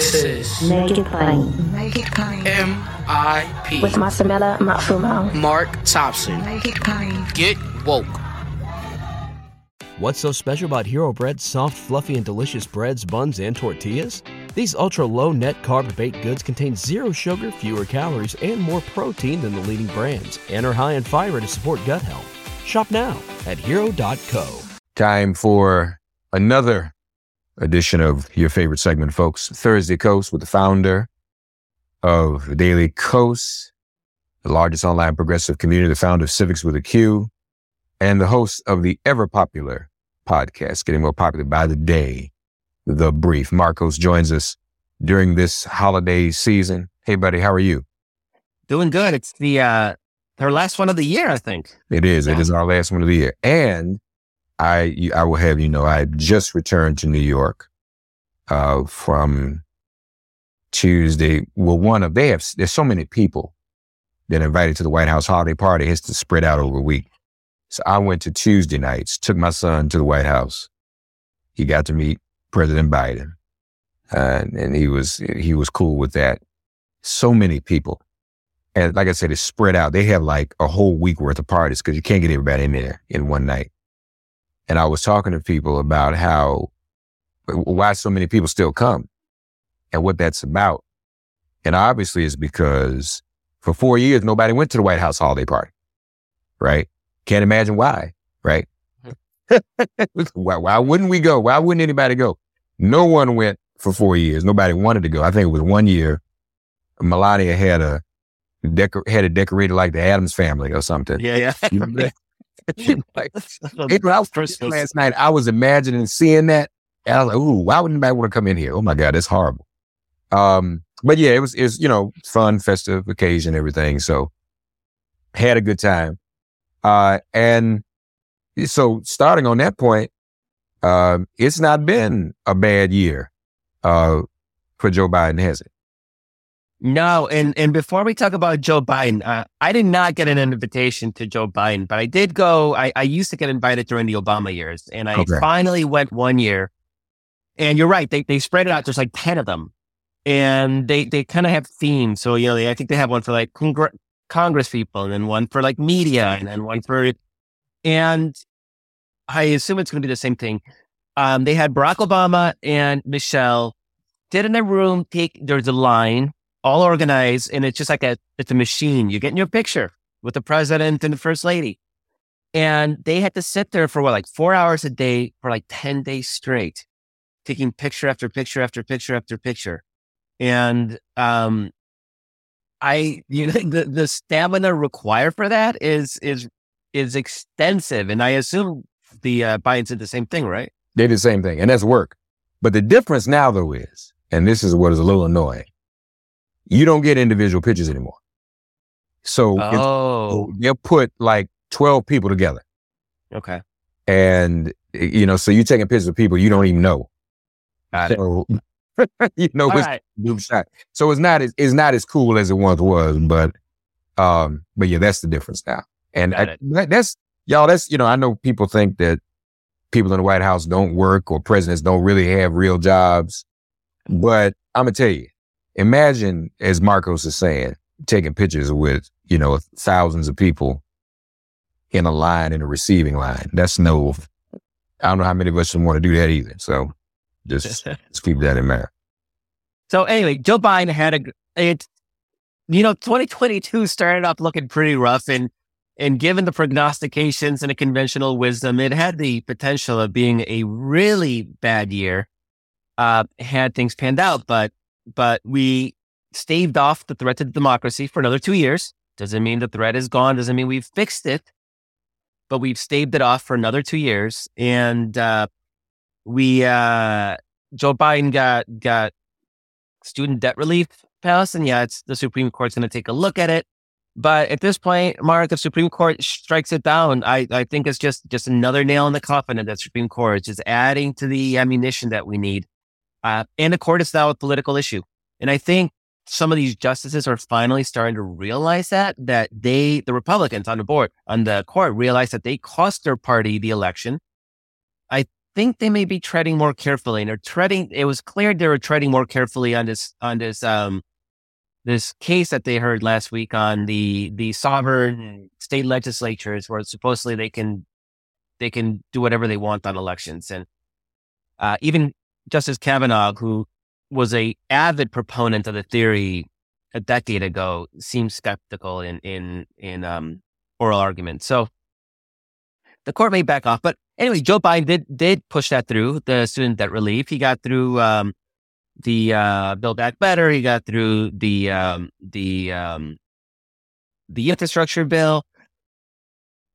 This is Make it plain. Make it plain. MIP. With Masamela Matfumo. Mark Thompson. Make it plain. Get woke. What's so special about Hero Bread's soft, fluffy, and delicious breads, buns, and tortillas? These ultra low net carb baked goods contain zero sugar, fewer calories, and more protein than the leading brands, and are high in fiber to support gut health. Shop now at hero.co. Time for another edition of your favorite segment, folks. Thursday Kos with the founder of Daily Kos, the largest online progressive community, the founder of Civics with a Q, and the host of the ever popular podcast, getting more popular by the day, The Brief. Markos joins us during this holiday season. Hey, buddy, how are you? Doing good. It's the uh her last one of the year, I think. It is. It Yeah. is our last one of the year. And I, I will have you know, I just returned to New York uh, from Tuesday. Well, one of they have. There's so many people that invited to the White House holiday party. Has to spread out over a week. So I went to Tuesday nights. Took my son to the White House. He got to meet President Biden, uh, and he was he was cool with that. So many people and like I said, it's spread out. They have like a whole week worth of parties because you can't get everybody in there in one night. And I was talking to people about how, why so many people still come and what that's about. And obviously it's because for four years, nobody went to the White House holiday party, right? Can't imagine why, right? why, why wouldn't we go? Why wouldn't anybody go? No one went for four years. Nobody wanted to go. I think it was one year. Melania had a, decor- had it decorated like the Addams family or something. Yeah, yeah. You remember that? like, it, when I was Christmas. last night, I was imagining seeing that. And I was like, ooh, why wouldn't anybody want to come in here? Oh my God, that's horrible. Um, but yeah, it was, it was, you know, fun, festive occasion, everything. So had a good time. Uh, and so starting on that point, um, it's not been a bad year, uh, for Joe Biden, has it? No, and and before we talk about Joe Biden, uh, I did not get an invitation to Joe Biden, but I did go. I, I used to get invited during the Obama years, and I Okay. finally went one year. And you're right; they they spread it out. There's like ten of them, and they they kind of have themes. So you know, they, I think they have one for like congr- Congress people, and then one for like media, and then one for, and I assume it's going to be the same thing. Um, they had Barack Obama and Michelle did in a room. Take there's a line all organized, and it's just like a it's a machine. You get in your picture with the president and the first lady, and they had to sit there for what like four hours a day for like ten days straight, taking picture after picture after picture after picture, and um, I you know the the stamina required for that is is is extensive, and I assume the uh, Biden did the same thing, right? They did the same thing, and that's work. But the difference now, though, is, and this is what is a little annoying, you don't get individual pictures anymore. So it's- Oh, they'll put like 12 people together. okay. And, you know, so you're taking pictures of people you don't even know. So, you know, All it's right. shot. So it's not as, it's not as cool as it once was, but, um, but yeah, that's the difference now. And I, that's, y'all, that's, you know, I know people think that people in the White House don't work or presidents don't really have real jobs. But I'm gonna tell you, imagine, as Markos is saying, taking pictures with, you know, thousands of people in a line, in a receiving line. That's no, I don't know how many of us would want to do that either. So just, just keep that in mind. So anyway, Joe Biden had a, it. You know, 2022 started off looking pretty rough, and and given the prognostications and the conventional wisdom, it had the potential of being a really bad year. Uh, had things panned out, but but we staved off the threat to democracy for another two years. Doesn't mean the threat is gone. Doesn't mean we've fixed it, but we've staved it off for another two years, and uh, we uh, Joe Biden got got student debt relief passed, and yeah, it's the Supreme Court's going to take a look at it. But at this point, Mark, the Supreme Court strikes it down. I, I think it's just just another nail in the coffin of that Supreme Court. It's just adding to the ammunition that we need. Uh, and the court is now a political issue. And I think some of these justices are finally starting to realize that that they, the Republicans on the board, on the court, realize that they cost their party the election. I think they may be treading more carefully, and they're treading. It was clear they were treading more carefully on this on this um this case that they heard last week on the the sovereign state legislatures, where supposedly they can they can do whatever they want on elections, and uh, even Justice Kavanaugh, who was a avid proponent of the theory a decade ago, seems skeptical in in in um, oral argument. So the court may back off, but anyway, Joe Biden did did push that through the student debt relief. He got through um, the uh, Build Back Better. He got through the um, the um, the infrastructure bill.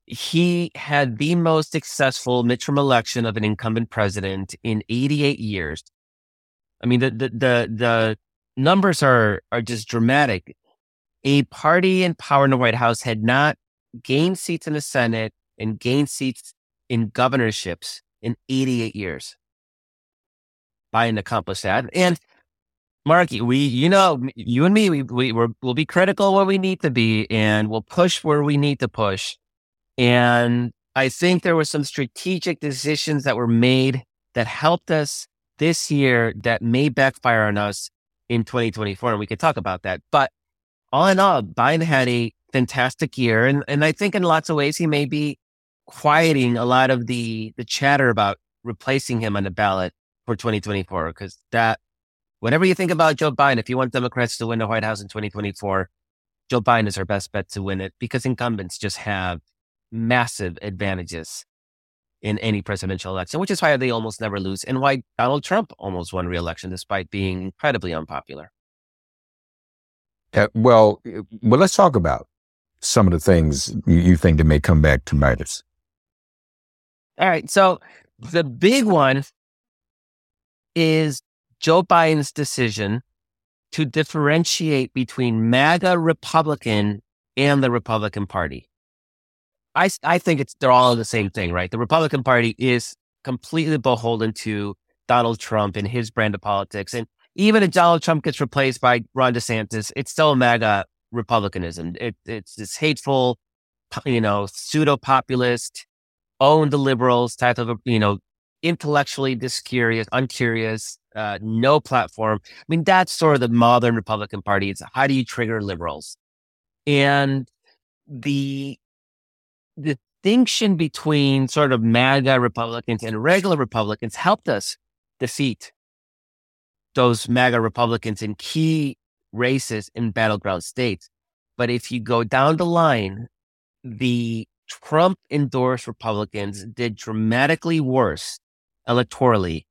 He had the most successful midterm election of an incumbent president in 88 years. I mean, the the the, the numbers are are just dramatic. A party in power in the White House had not gained seats in the Senate and gained seats in governorships in 88 years. Biden accomplished that. And Marky, we, you know, you and me, we, we we will be critical where we need to be and we'll push where we need to push. And I think there were some strategic decisions that were made that helped us this year that may backfire on us in 2024. And we could talk about that. But all in all, Biden had a fantastic year. And, and I think in lots of ways, he may be quieting a lot of the, the chatter about replacing him on the ballot for 2024. Cause that, whenever you think about Joe Biden, if you want Democrats to win the White House in 2024, Joe Biden is our best bet to win it because incumbents just have massive advantages in any presidential election, which is why they almost never lose and why Donald Trump almost won re-election despite being incredibly unpopular. Uh, well, well, let's talk about some of the things you, you think that may come back to bite us. All right. So the big one is Joe Biden's decision to differentiate between MAGA Republican and the Republican Party. I, I think it's they're all the same thing, right? The Republican Party is completely beholden to Donald Trump and his brand of politics. And even if Donald Trump gets replaced by Ron DeSantis, it's still MAGA republicanism. It, it's this hateful, you know, pseudo populist, own the liberals type of, you know, intellectually discurious, uncurious, uh, no platform. I mean, that's sort of the modern Republican Party. It's how do you trigger liberals? And the distinction between sort of MAGA Republicans and regular Republicans helped us defeat those MAGA Republicans in key races in battleground states. But if you go down the line, the Trump endorsed Republicans did dramatically worse electorally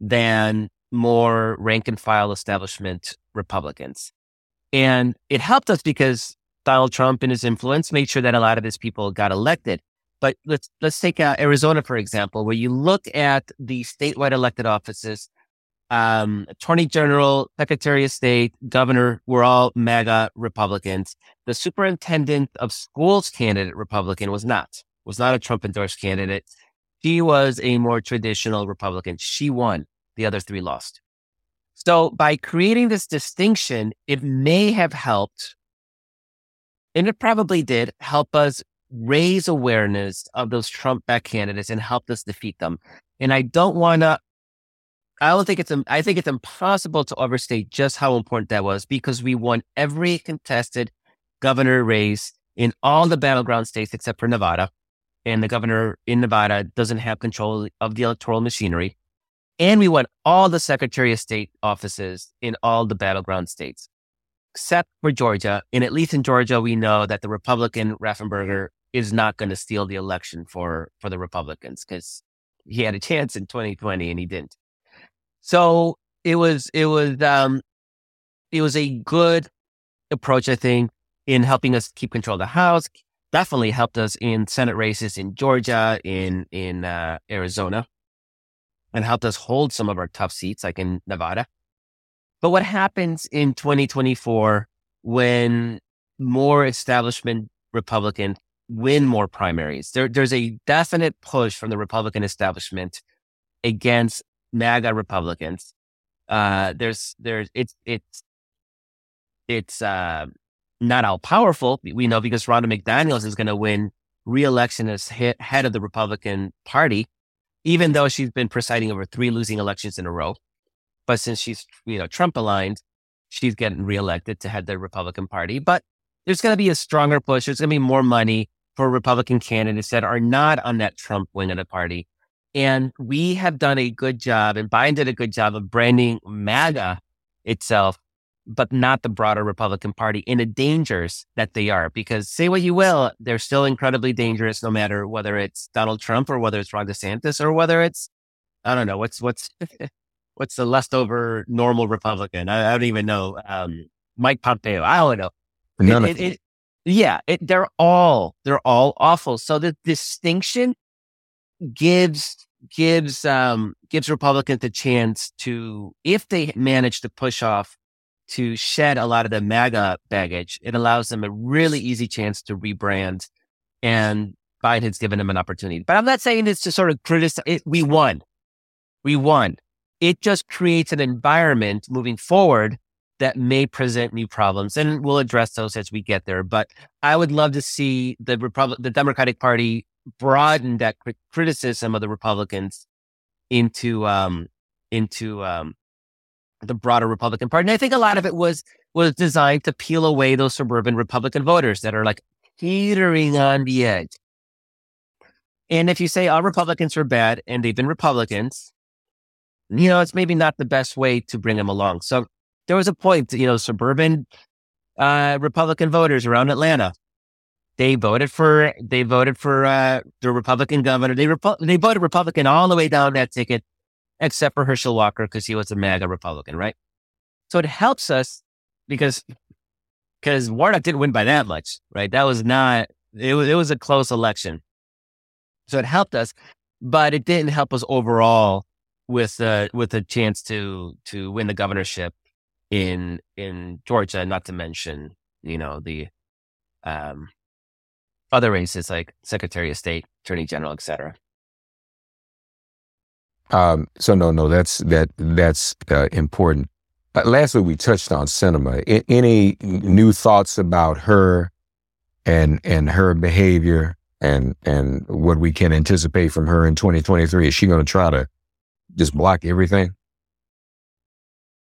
than more rank and file establishment Republicans. And it helped us because Donald Trump and his influence made sure that a lot of his people got elected. But let's let's take uh, Arizona for example, where you look at the statewide elected offices um, attorney general, secretary of state, governor were all MAGA Republicans. The superintendent of schools candidate Republican was not, was not a Trump endorsed candidate. She was a more traditional Republican. She won. The other three lost. So by creating this distinction, it may have helped, and it probably did help us raise awareness of those Trump back candidates and helped us defeat them. And I don't want to I don't think it's I think it's impossible to overstate just how important that was because we won every contested governor race in all the battleground states except for Nevada. And the governor in Nevada doesn't have control of the electoral machinery. And we won all the Secretary of State offices in all the battleground states, except for Georgia. And at least in Georgia, we know that the Republican Raffensperger is not going to steal the election for, for the Republicans because he had a chance in 2020 and he didn't. So it was it was um it was a good approach, I think, in helping us keep control of the House. Definitely helped us in Senate races in Georgia, in in uh, Arizona, and helped us hold some of our tough seats, like in Nevada. But what happens in 2024 when more establishment Republicans win more primaries? There, there's a definite push from the Republican establishment against MAGA Republicans. Uh, there's, there's, it's, it's, it's, uh, not all powerful. We know because Ronna McDaniels is going to win re-election as head of the Republican Party. even though she's been presiding over three losing elections in a row. But since she's, you know, Trump aligned, she's getting reelected to head the Republican Party. But there's going to be a stronger push. There's going to be more money for Republican candidates that are not on that Trump wing of the party. And we have done a good job, and Biden did a good job of branding MAGA itself, but not the broader Republican Party in the dangers that they are. Because say what you will, they're still incredibly dangerous, no matter whether it's Donald Trump or whether it's Ron DeSantis or whether it's, I don't know, what's, what's, what's the leftover normal Republican? I, I don't even know. Um, Mike Pompeo. I don't know. None It- of it- it- yeah, it, they're all they're all awful. So the distinction gives gives um gives Republicans the chance to if they manage to push off to shed a lot of the MAGA baggage, it allows them a really easy chance to rebrand. And Biden has given them an opportunity. But I'm not saying this to sort of criticize. It, we won, we won. It just creates an environment moving forward that may present new problems, and we'll address those as we get there. But I would love to see the Republic, the Democratic Party broaden that cri- criticism of the Republicans into um, into um, the broader Republican Party. And I think a lot of it was was designed to peel away those suburban Republican voters that are like teetering on the edge. And if you say all Republicans are bad and they've been Republicans, you know, it's maybe not the best way to bring them along. So there was a point, you know, suburban uh, Republican voters around Atlanta. They voted for they voted for uh, the Republican governor. They Repu- they voted Republican all the way down that ticket, except for Herschel Walker because he was a MAGA Republican, right? So it helps us because because Warnock didn't win by that much, right? That was not it was it was a close election, so it helped us, but it didn't help us overall with uh, with a chance to to win the governorship in in Georgia. Not to mention, you know, the um, other races like Secretary of State, Attorney General, etc. Um, so no, no, that's that that's uh, important. Uh, lastly, we touched on Sinema. A- any new thoughts about her and and her behavior and and what we can anticipate from her in 2023? Is she going to try to just block everything?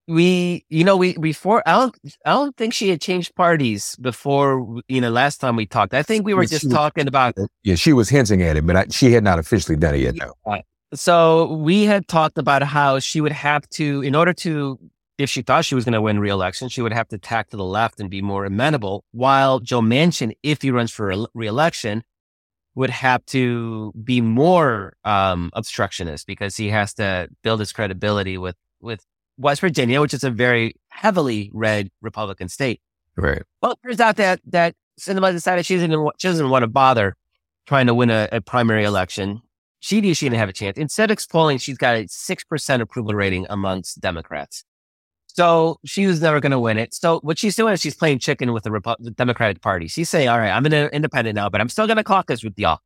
We, you know, we before I don't, I don't think she had changed parties before. You know, last time we talked, I think we were just was- talking about Yeah, she was hinting at it, but I, she had not officially done it yet. No. So we had talked about how she would have to, in order to, if she thought she was going to win re-election, she would have to tack to the left and be more amenable. While Joe Manchin, if he runs for re-election, would have to be more um, obstructionist because he has to build his credibility with with West Virginia, which is a very heavily red Republican state. Right. Well, it turns out that that Sinema decided she doesn't she doesn't want to bother trying to win a, a primary election. She knew she didn't have a chance. In Civiqs polling, she's got a six percent approval rating amongst Democrats. So she was never going to win it. So what she's doing is she's playing chicken with the, Repu- the Democratic Party. She's saying, "All right, I'm an independent now, but I'm still going to caucus with y'all.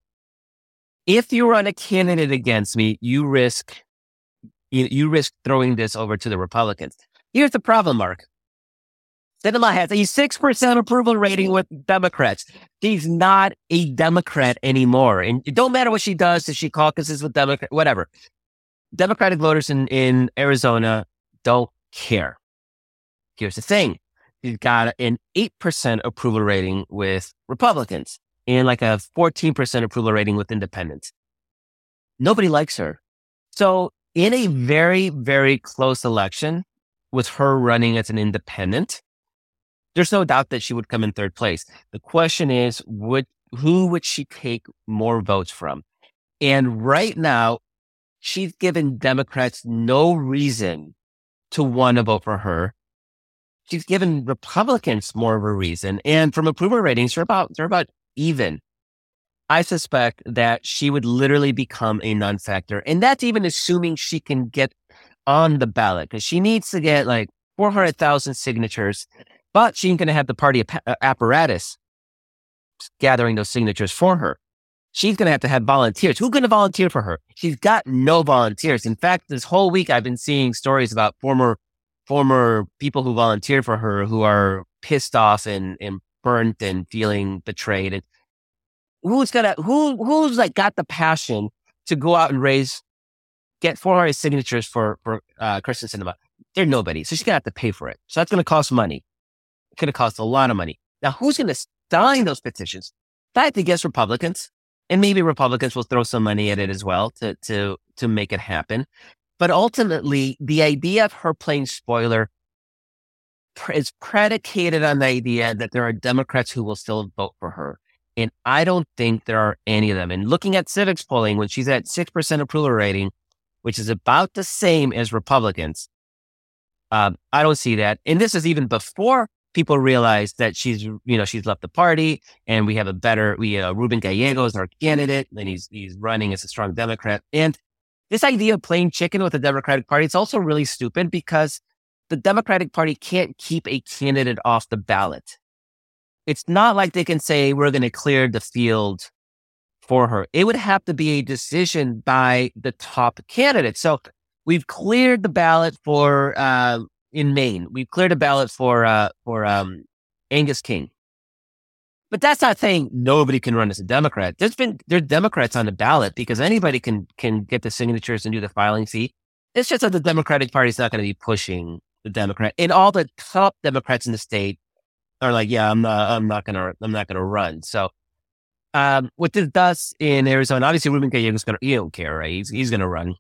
If you run a candidate against me, you risk you, you risk throwing this over to the Republicans. Here's the problem, Mark. Sinema has a 6% approval rating with Democrats. She's not a Democrat anymore. And it don't matter what she does, if she caucuses with Democrat, whatever. Democratic voters in, in Arizona don't care. Here's the thing. She's got an 8% approval rating with Republicans and like a 14% approval rating with independents. Nobody likes her. So in a very, very close election with her running as an independent, there's no doubt that she would come in third place. The question is, would who would she take more votes from? And right now, she's given Democrats no reason to want to vote for her. She's given Republicans more of a reason. And from approval ratings, they're about they're about even. I suspect that she would literally become a non-factor. And that's even assuming she can get on the ballot because she needs to get like 400,000 signatures, but she ain't going to have the party uh, apparatus gathering those signatures for her. She's going to have to have volunteers. Who's going to volunteer for her? She's got no volunteers. In fact, this whole week I've been seeing stories about former former people who volunteered for her who are pissed off and, and burnt and feeling betrayed. And who's gonna who who's like got the passion to go out and raise get 400 signatures for, for, uh, Kyrsten Sinema. They're nobody. So she's to have to pay for it. So that's to cost money. It's to cost a lot of money. Now, who's to sign those petitions? I have to guess Republicans and maybe Republicans will throw some money at it as well to, to, to make it happen. But ultimately, the idea of her playing spoiler is predicated on the idea that there are Democrats who will still vote for her. And I don't think there are any of them. And looking at Civiqs polling, when she's at 6% approval rating, which is about the same as Republicans, um, I don't see that. And this is even before people realize that she's, you know, she's left the party and we have a better, we, uh, Ruben Gallegos, our candidate, and he's, he's running as a strong Democrat. And this idea of playing chicken with the Democratic Party, it's also really stupid because the Democratic Party can't keep a candidate off the ballot. It's not like they can say, we're going to clear the field for her. It would have to be a decision by the top candidate. So we've cleared the ballot for, uh, in Maine, we've cleared a ballot for, uh, for, um, Angus King. But that's not saying nobody can run as a Democrat. There's been, there's Democrats on the ballot because anybody can, can get the signatures and do the filing fee. It's just that the Democratic Party's not going to be pushing the Democrat and all the top Democrats in the state are like, yeah, I'm not, I'm not to, I'm not to run. So, um, what this does in Arizona, obviously Ruben Gallegos to, he don't care, right? He's, he's to run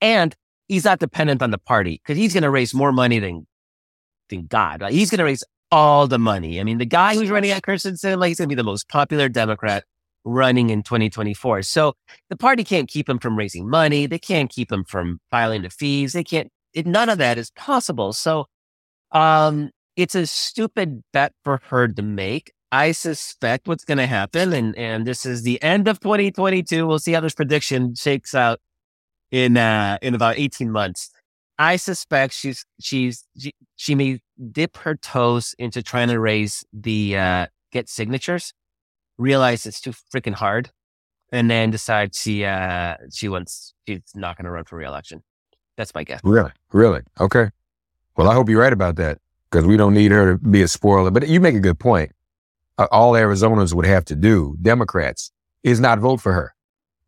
and he's not dependent on the party because he's going to raise more money than, than God. He's going to raise all the money. I mean, the guy who's running at Kyrsten like he's going to be the most popular Democrat running in 2024. So the party can't keep him from raising money. They can't keep him from filing the fees. They can't, it, none of that is possible. So, um, it's a stupid bet for her to make. I suspect what's going to happen, and and this is the end of 2022. We'll see how this prediction shakes out in uh in about 18 months. I suspect she's she's she, she may dip her toes into trying to raise the uh get signatures, realize it's too freaking hard, and then decide she uh she wants she's not going to run for reelection. That's my guess. Really, really. Okay. Well, I hope you're right about that because we don't need her to be a spoiler. But you make a good point. Uh, all Arizonans would have to do, Democrats, is not vote for her.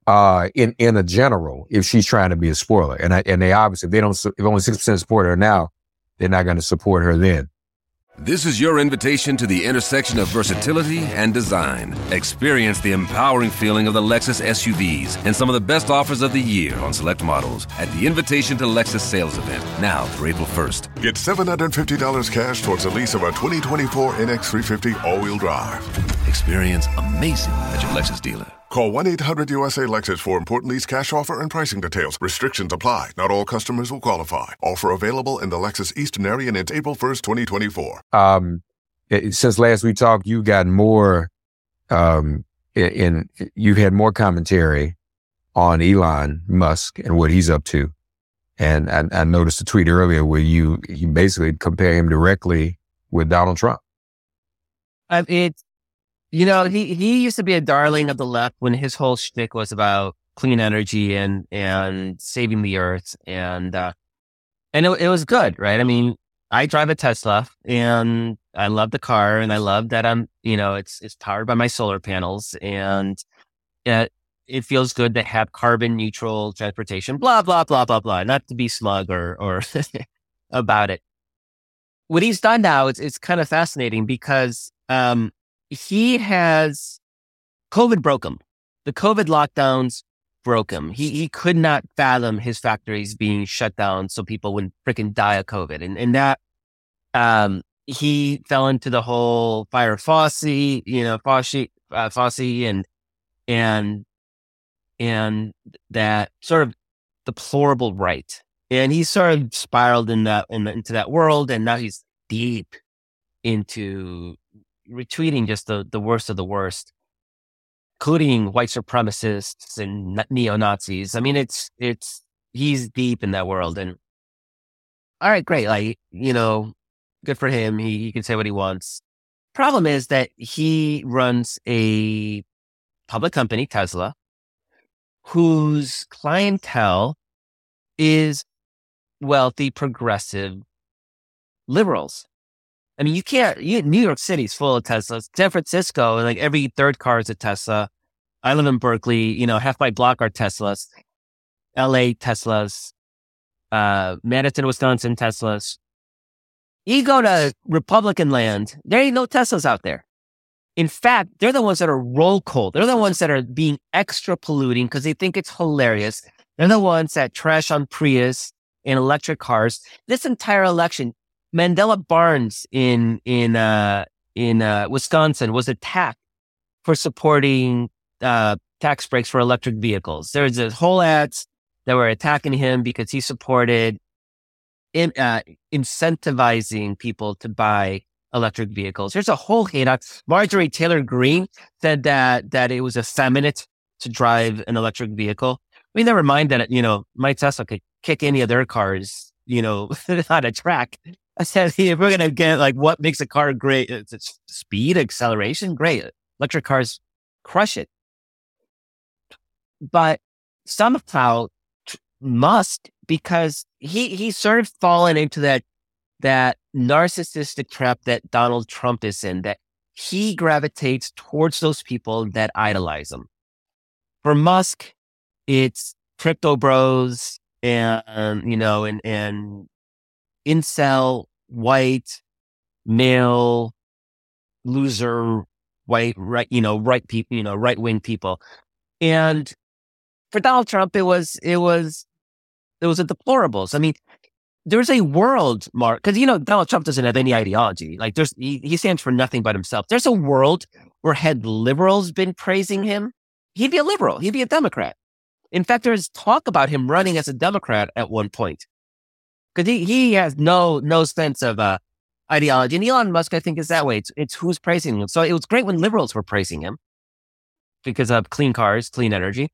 Uh, in in a general, if she's trying to be a spoiler, and I, and they obviously if they don't if only six percent support her now, they're not going to support her then. This is your invitation to the intersection of versatility and design. Experience the empowering feeling of the Lexus SUVs and some of the best offers of the year on select models at the Invitation to Lexus sales event now through April 1st. Get $750 cash towards the lease of a 2024 NX350 all-wheel drive. Experience amazing at your Lexus dealer. Call 1 800 USA Lexus for important lease cash offer and pricing details. Restrictions apply. Not all customers will qualify. Offer available in the Lexus Eastern area and it's April 1st, 2024. Um, it, since last we talked, you've gotten more, um, in, in, you've had more commentary on Elon Musk and what he's up to. And I, I noticed a tweet earlier where you, you basically compare him directly with Donald Trump. Um, it's you know, he, he used to be a darling of the left when his whole shtick was about clean energy and, and saving the earth. And, uh, and it, it was good, right? I mean, I drive a Tesla and I love the car and I love that I'm, you know, it's, it's powered by my solar panels and it, it feels good to have carbon neutral transportation, blah, blah, blah, blah, blah, not to be smug or, or about it. What he's done now is, it's kind of fascinating because, um, he has COVID broke him. The COVID lockdowns broke him. He he could not fathom his factories being shut down so people wouldn't freaking die of COVID. And and that um he fell into the whole fire Fauci, you know, Fauci, uh, Fauci and and and that sort of deplorable right. And he sort of spiraled in that in, into that world, and now he's deep into retweeting just the, the worst of the worst, including white supremacists and neo Nazis. I mean, it's, it's, he's deep in that world. And all right, great. Like, you know, good for him. He, he can say what he wants. Problem is that he runs a public company, Tesla, whose clientele is wealthy, progressive liberals. I mean, you can't, you, New York City's full of Teslas. San Francisco, like every third car is a Tesla. I live in Berkeley, you know, half my block are Teslas. LA Teslas, uh, Madison, Wisconsin Teslas. You go to Republican land, there ain't no Teslas out there. In fact, they're the ones that are roll coal. They're the ones that are being extra polluting because they think it's hilarious. They're the ones that trash on Prius and electric cars. This entire election, Mandela Barnes in in uh, in uh, Wisconsin was attacked for supporting uh, tax breaks for electric vehicles. There's a whole ads that were attacking him because he supported in, uh, incentivizing people to buy electric vehicles. There's a whole hate on Marjorie Taylor Greene said that that it was effeminate to drive an electric vehicle. I mean, never mind that you know my Tesla could kick any of their cars, you know, on a track. I said, if we're gonna get like what makes a car great, it's, it's speed, acceleration, great. Electric cars crush it. But somehow Musk, because he he's sort of fallen into that that narcissistic trap that Donald Trump is in, that he gravitates towards those people that idolize him. For Musk, it's crypto bros and you know and and incel white male loser white right you know right people you know right wing people. And for Donald Trump it was it was it was a deplorables. I mean there's a world mark because you know Donald Trump doesn't have any ideology. Like there's he, he stands for nothing but himself. There's a world where had liberals been praising him he'd be a liberal. He'd be a democrat. In fact there's talk about him running as a democrat at one point because he, he has no no sense of uh, ideology. And Elon Musk, I think, is that way. It's, it's who's praising him. So it was great when liberals were praising him because of clean cars, clean energy.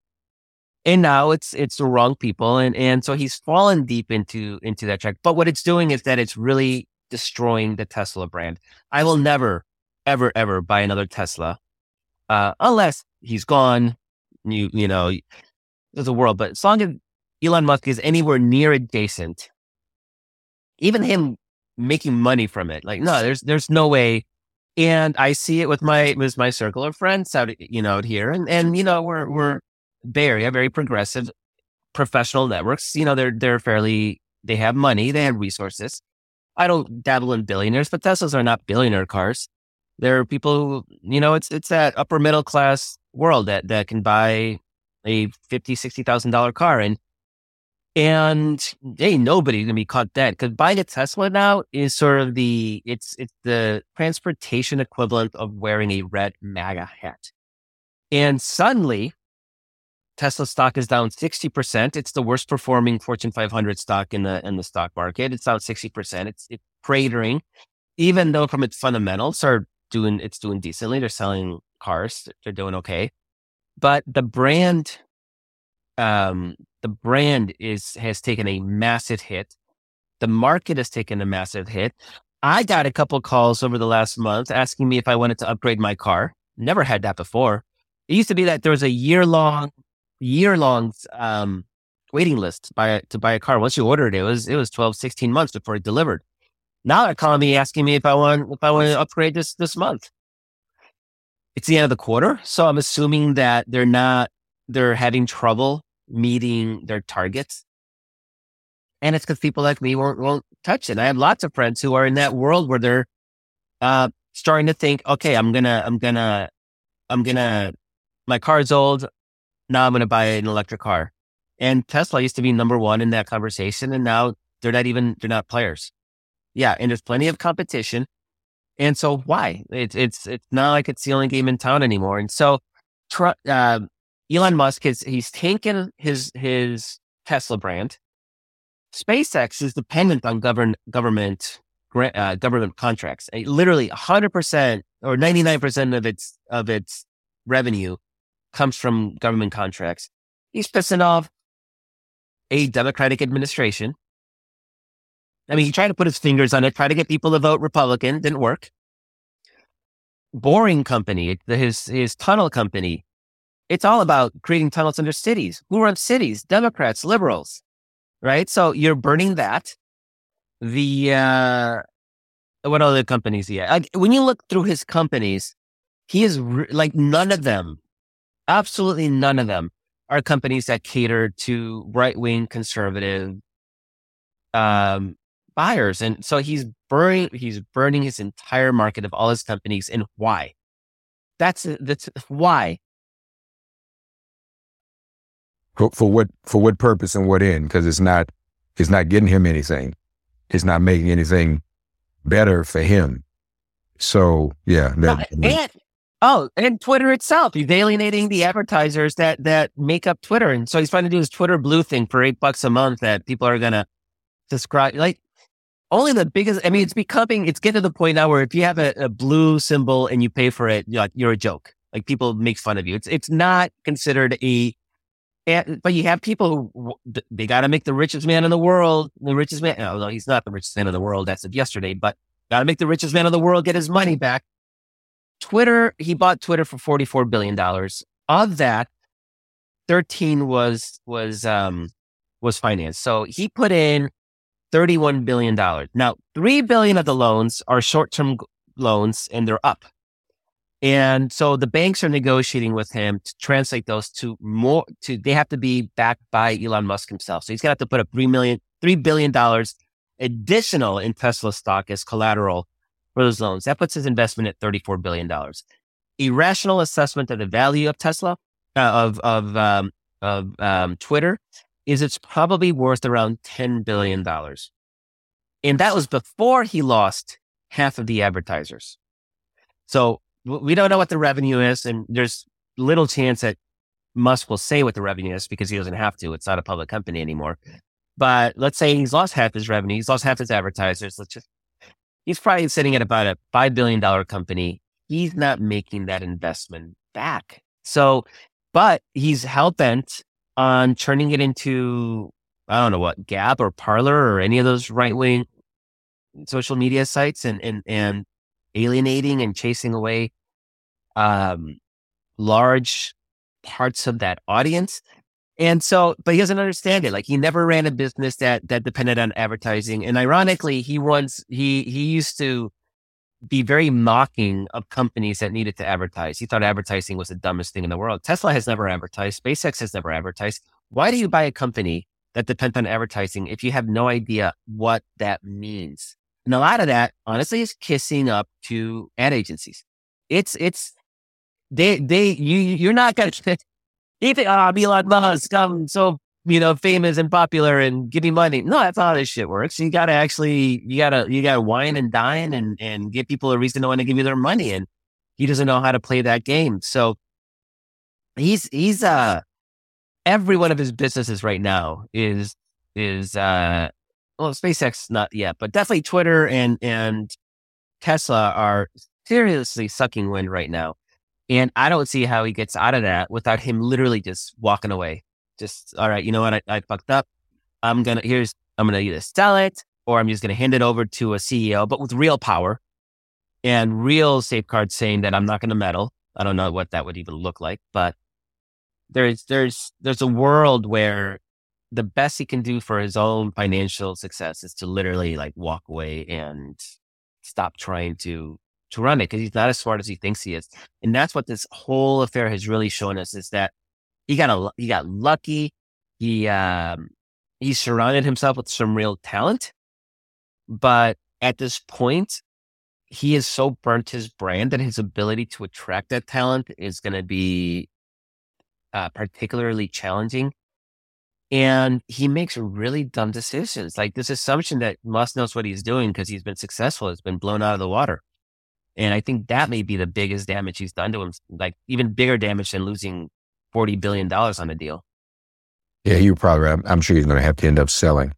And now it's it's the wrong people, and and so he's fallen deep into into that track. But what it's doing is that it's really destroying the Tesla brand. I will never, ever, ever buy another Tesla uh, unless he's gone. You you know, there's a world, but as long as Elon Musk is anywhere near adjacent even him making money from it. Like, no, there's there's no way. And I see it with my with my circle of friends out, you know, out here, and and you know, we're we're Bay Area, very progressive, professional networks. You know, they're they're fairly they have money, they have resources. I don't dabble in billionaires, but Teslas are not billionaire cars. There are people who, you know, it's it's that upper middle class world that that can buy a fifty, sixty thousand dollar car. And and hey, nobody's gonna be caught dead because buying a Tesla now is sort of the it's it's the transportation equivalent of wearing a red MAGA hat. And suddenly, Tesla stock is down sixty percent. It's the worst performing Fortune 500 stock in the in the stock market. It's down sixty percent. It's it's cratering, even though from its fundamentals are doing it's doing decently. They're selling cars. They're doing okay, but the brand um, the brand is has taken a massive hit. The market has taken a massive hit. I got a couple calls over the last month asking me if I wanted to upgrade my car. Never had that before. It used to be that there was a year long, year long um, waiting list buy, to buy a car. Once you ordered it, it was it was 12, 16 months before it delivered. Now they're calling me asking me if I want if I want to upgrade this this month. It's the end of the quarter, so I'm assuming that they're not they're having trouble meeting their targets. And it's because people like me won't, won't touch it. I have lots of friends who are in that world where they're uh, starting to think, okay, I'm gonna, I'm gonna, I'm gonna, my car's old. Now I'm gonna buy an electric car. And Tesla used to be number one in that conversation, and now they're not even they're not players. Yeah, and there's plenty of competition. And so why? It's it's it's not like it's the only game in town anymore. And so, uh, Elon Musk is he's taken his his Tesla brand. SpaceX is dependent on govern, government uh, government contracts. Literally, hundred percent or ninety nine percent of its of its revenue comes from government contracts. He's pissing off a Democratic administration. I mean, he tried to put his fingers on it, try to get people to vote Republican, didn't work. Boring company, his his tunnel company it's all about creating tunnels under cities. Who runs cities? Democrats, liberals, right? So you're burning that. The uh, what other companies he Like, when you look through his companies, he is re- like none of them, absolutely none of them are companies that cater to right wing conservative um, buyers, and so he's burning he's burning his entire market of all his companies. And why? That's that's why. For, for what for what purpose and what end? Because it's not it's not getting him anything. It's not making anything better for him. So yeah, that, and oh, and Twitter itself, he's alienating the advertisers that that make up Twitter, and so he's trying to do his Twitter Blue thing for eight bucks a month that people are gonna subscribe. Like only the biggest. I mean, it's becoming. It's getting to the point now where if you have a, a blue symbol and you pay for it, you're, you're a joke. Like people make fun of you. It's it's not considered a and, but you have people who they got to make the richest man in the world, the richest man. Although he's not the richest man in the world as of yesterday, but got to make the richest man in the world get his money back. Twitter, he bought Twitter for forty four billion dollars. Of that, thirteen was was um was financed. So he put in thirty one billion dollars. Now three billion of the loans are short term loans, and they're up. And so the banks are negotiating with him to translate those to more to they have to be backed by Elon Musk himself. So he's gonna have to put up three million, three billion dollars additional in Tesla stock as collateral for those loans. That puts his investment at $34 billion. Irrational assessment of the value of Tesla, uh, of, of, um, of um, Twitter, is it's probably worth around $10 billion. And that was before he lost half of the advertisers. So we don't know what the revenue is, and there's little chance that Musk will say what the revenue is because he doesn't have to. It's not a public company anymore. But let's say he's lost half his revenue, he's lost half his advertisers. Let's just, he's probably sitting at about a $5 billion company. He's not making that investment back. So, but he's hell bent on turning it into, I don't know what, Gab or Parler or any of those right wing social media sites and, and, and alienating and chasing away um, large parts of that audience. And so, but he doesn't understand it. Like he never ran a business that that depended on advertising. And ironically, he runs he he used to be very mocking of companies that needed to advertise. He thought advertising was the dumbest thing in the world. Tesla has never advertised. SpaceX has never advertised. Why do you buy a company that depends on advertising if you have no idea what that means? And a lot of that, honestly, is kissing up to ad agencies. It's, it's, they, they, you, you're not going to, you think, oh, I'm Elon Musk, I'm so, you know, famous and popular and give me money. No, that's not how this shit works. You got to actually, you got to, you got to wine and dine and, and give people a reason to want to give you their money. And he doesn't know how to play that game. So he's, he's, uh, every one of his businesses right now is, is, uh, well, SpaceX not yet, but definitely Twitter and and Tesla are seriously sucking wind right now. And I don't see how he gets out of that without him literally just walking away. Just all right, you know what? I, I fucked up. I'm gonna here's I'm gonna either sell it or I'm just gonna hand it over to a CEO, but with real power and real safeguards saying that I'm not gonna meddle. I don't know what that would even look like, but there's there's there's a world where the best he can do for his own financial success is to literally like walk away and stop trying to to run it because he's not as smart as he thinks he is. And that's what this whole affair has really shown us is that he got a he got lucky. He um he surrounded himself with some real talent, but at this point, he has so burnt his brand that his ability to attract that talent is going to be uh, particularly challenging and he makes really dumb decisions. Like this assumption that Musk knows what he's doing because he's been successful has been blown out of the water. And I think that may be the biggest damage he's done to him, like even bigger damage than losing $40 billion on a deal. Yeah, you probably, I'm, I'm sure he's going to have to end up selling.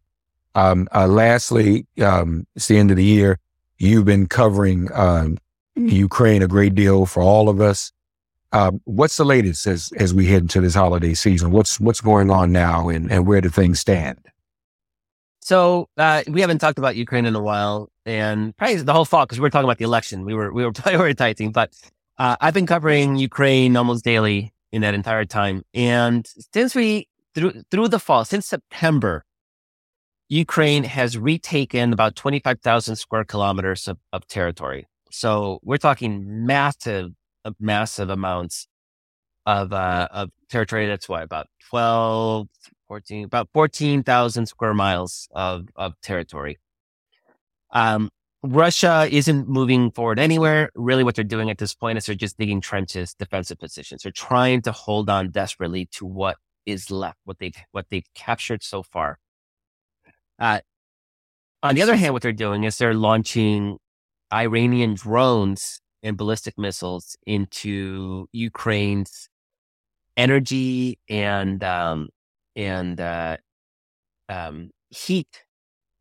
Um, uh, lastly, um, it's the end of the year. You've been covering um, Ukraine a great deal for all of us. Um, what's the latest as as we head into this holiday season? What's what's going on now, and and where do things stand? So uh, we haven't talked about Ukraine in a while, and probably the whole fall because we were talking about the election. We were we were prioritizing, but uh, I've been covering Ukraine almost daily in that entire time, and since we through through the fall, since September, Ukraine has retaken about twenty five thousand square kilometers of, of territory. So we're talking massive massive amounts of, uh, of territory. That's what about 12, 14, about 14,000 square miles of, of territory. Um, Russia isn't moving forward anywhere. Really, what they're doing at this point is they're just digging trenches, defensive positions. They're trying to hold on desperately to what is left, what they've what they've captured so far. Uh, on the other hand, what they're doing is they're launching Iranian drones and ballistic missiles into Ukraine's energy and um, and uh, um, heat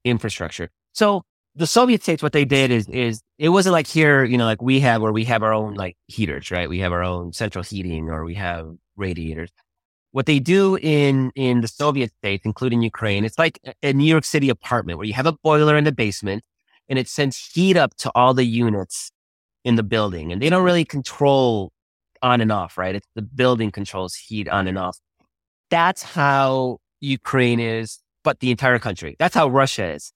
infrastructure. So the Soviet states, what they did is, is it wasn't like here, you know, like we have where we have our own like heaters, right? We have our own central heating or we have radiators. What they do in, in the Soviet states, including Ukraine, it's like a New York City apartment where you have a boiler in the basement and it sends heat up to all the units in the building and they don't really control on and off, right? It's the building controls heat on and off. That's how Ukraine is, but the entire country. That's how Russia is.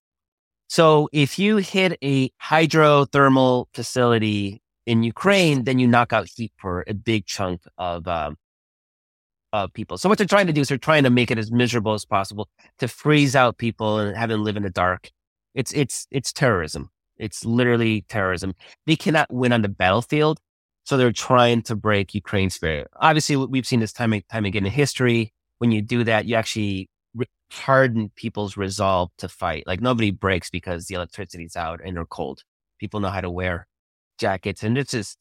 So if you hit a hydrothermal facility in Ukraine, then you knock out heat for a big chunk of um, of people. So what they're trying to do is they're trying to make it as miserable as possible to freeze out people and have them live in the dark. It's it's it's terrorism. It's literally terrorism. They cannot win on the battlefield, so they're trying to break Ukraine's spirit. Obviously, we've seen this time and time again in history. When you do that, you actually harden people's resolve to fight. Like nobody breaks because the electricity's out and they're cold. People know how to wear jackets. And this is,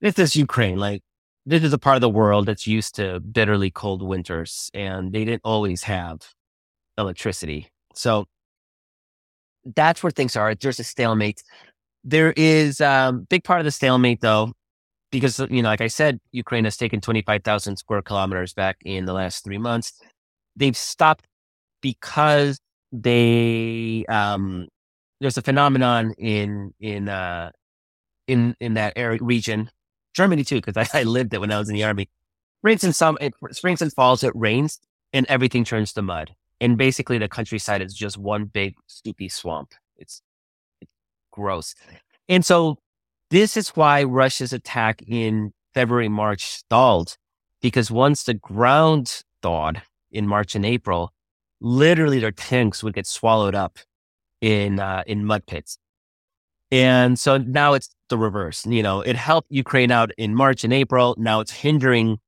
this is Ukraine. Like this is a part of the world that's used to bitterly cold winters and they didn't always have electricity. So that's where things are. There's a stalemate. There is a um, big part of the stalemate though, because, you know, like I said, Ukraine has taken 25,000 square kilometers back in the last three months they've stopped because they um, there's a phenomenon in in uh, in in that area region, Germany too, because I, I, lived it when I was in the army. Springs and some it, springs and falls, it rains and everything turns to mud, and basically the countryside is just one big soupy swamp. It's, it's gross, and so this is why Russia's attack in February March stalled because once the ground thawed in March and April, literally their tanks would get swallowed up in uh, in mud pits. And so now it's the reverse. You know, it helped Ukraine out in March and April. Now it's hindering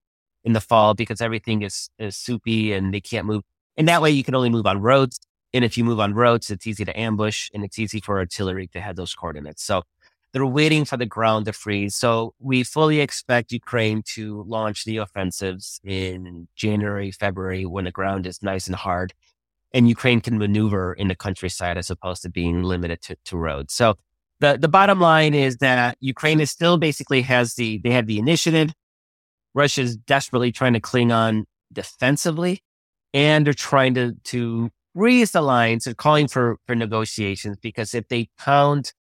in the fall because everything is, is soupy and they can't move. And that way you can only move on roads. And if you move on roads, it's easy to ambush and it's easy for artillery to have those coordinates. So they're waiting for the ground to freeze. So we fully expect Ukraine to launch the offensives in January, February when the ground is nice and hard and Ukraine can maneuver in the countryside as opposed to being limited to, to roads. So the, the bottom line is that Ukraine is still basically has the, they have the initiative. Russia is desperately trying to cling on defensively and they're trying to, to raise the lines They're calling for, for negotiations because if they pound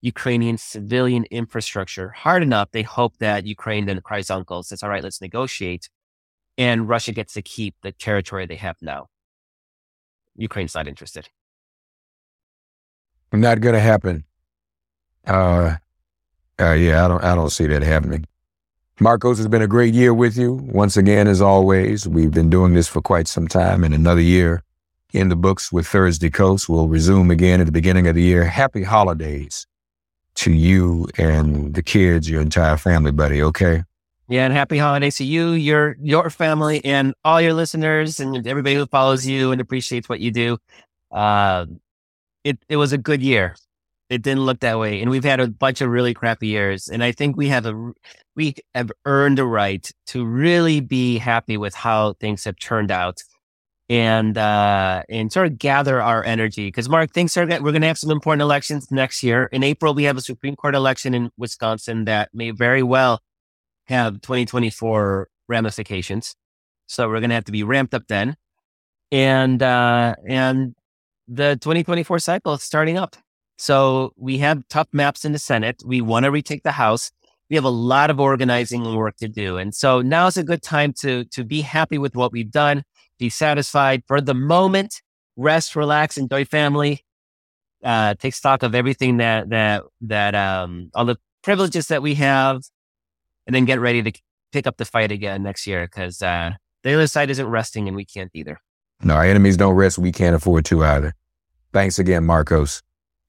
Ukrainian civilian infrastructure hard enough, they hope that Ukraine then cries uncle, says, all right, let's negotiate. And Russia gets to keep the territory they have now. Ukraine's not interested. Not going to happen. Uh, uh, yeah, I don't, I don't see that happening. Markos has been a great year with you. Once again, as always, we've been doing this for quite some time and another year in the books with Thursday Kos. We'll resume again at the beginning of the year. Happy holidays to you and the kids, your entire family, buddy. Okay. Yeah, and happy holidays to you, your your family, and all your listeners, and everybody who follows you and appreciates what you do. Uh, it it was a good year. It didn't look that way, and we've had a bunch of really crappy years. And I think we have a we have earned a right to really be happy with how things have turned out and uh, and sort of gather our energy. Because Mark, things are we're going to have some important elections next year. In April, we have a Supreme Court election in Wisconsin that may very well have 2024 ramifications. So we're going to have to be ramped up then, and uh, and the 2024 cycle is starting up. So we have tough maps in the Senate. We want to retake the House. We have a lot of organizing work to do, and so now is a good time to to be happy with what we've done be satisfied for the moment, rest, relax, enjoy family, uh, take stock of everything that, that, that, um, all the privileges that we have, and then get ready to pick up the fight again next year because uh, the other side isn't resting and we can't either. No, our enemies don't rest. We can't afford to either. Thanks again, Markos.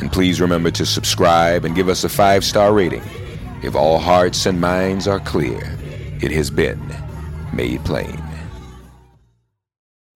And please remember to subscribe and give us a five star rating. If all hearts and minds are clear, it has been made plain.